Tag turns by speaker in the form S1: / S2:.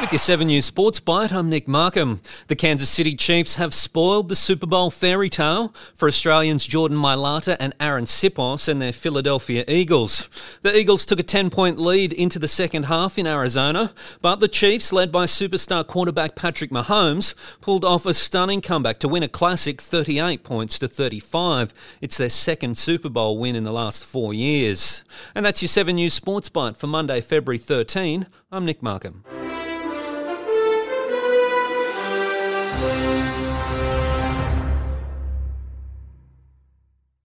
S1: With your 7 News Sports Byte, I'm Nick Markham. The Kansas City Chiefs have spoiled the Super Bowl fairy tale for Australians Jordan Mailata and Arryn Siposs and their Philadelphia Eagles. The Eagles took a 10 point lead into the second half in Arizona, but the Chiefs, led by superstar quarterback Patrick Mahomes, pulled off a stunning comeback to win a classic 38 points to 35. It's their second Super Bowl win in the last four years. And that's your 7 News Sports Byte for Monday, February 13. I'm Nick Markham. Thank you.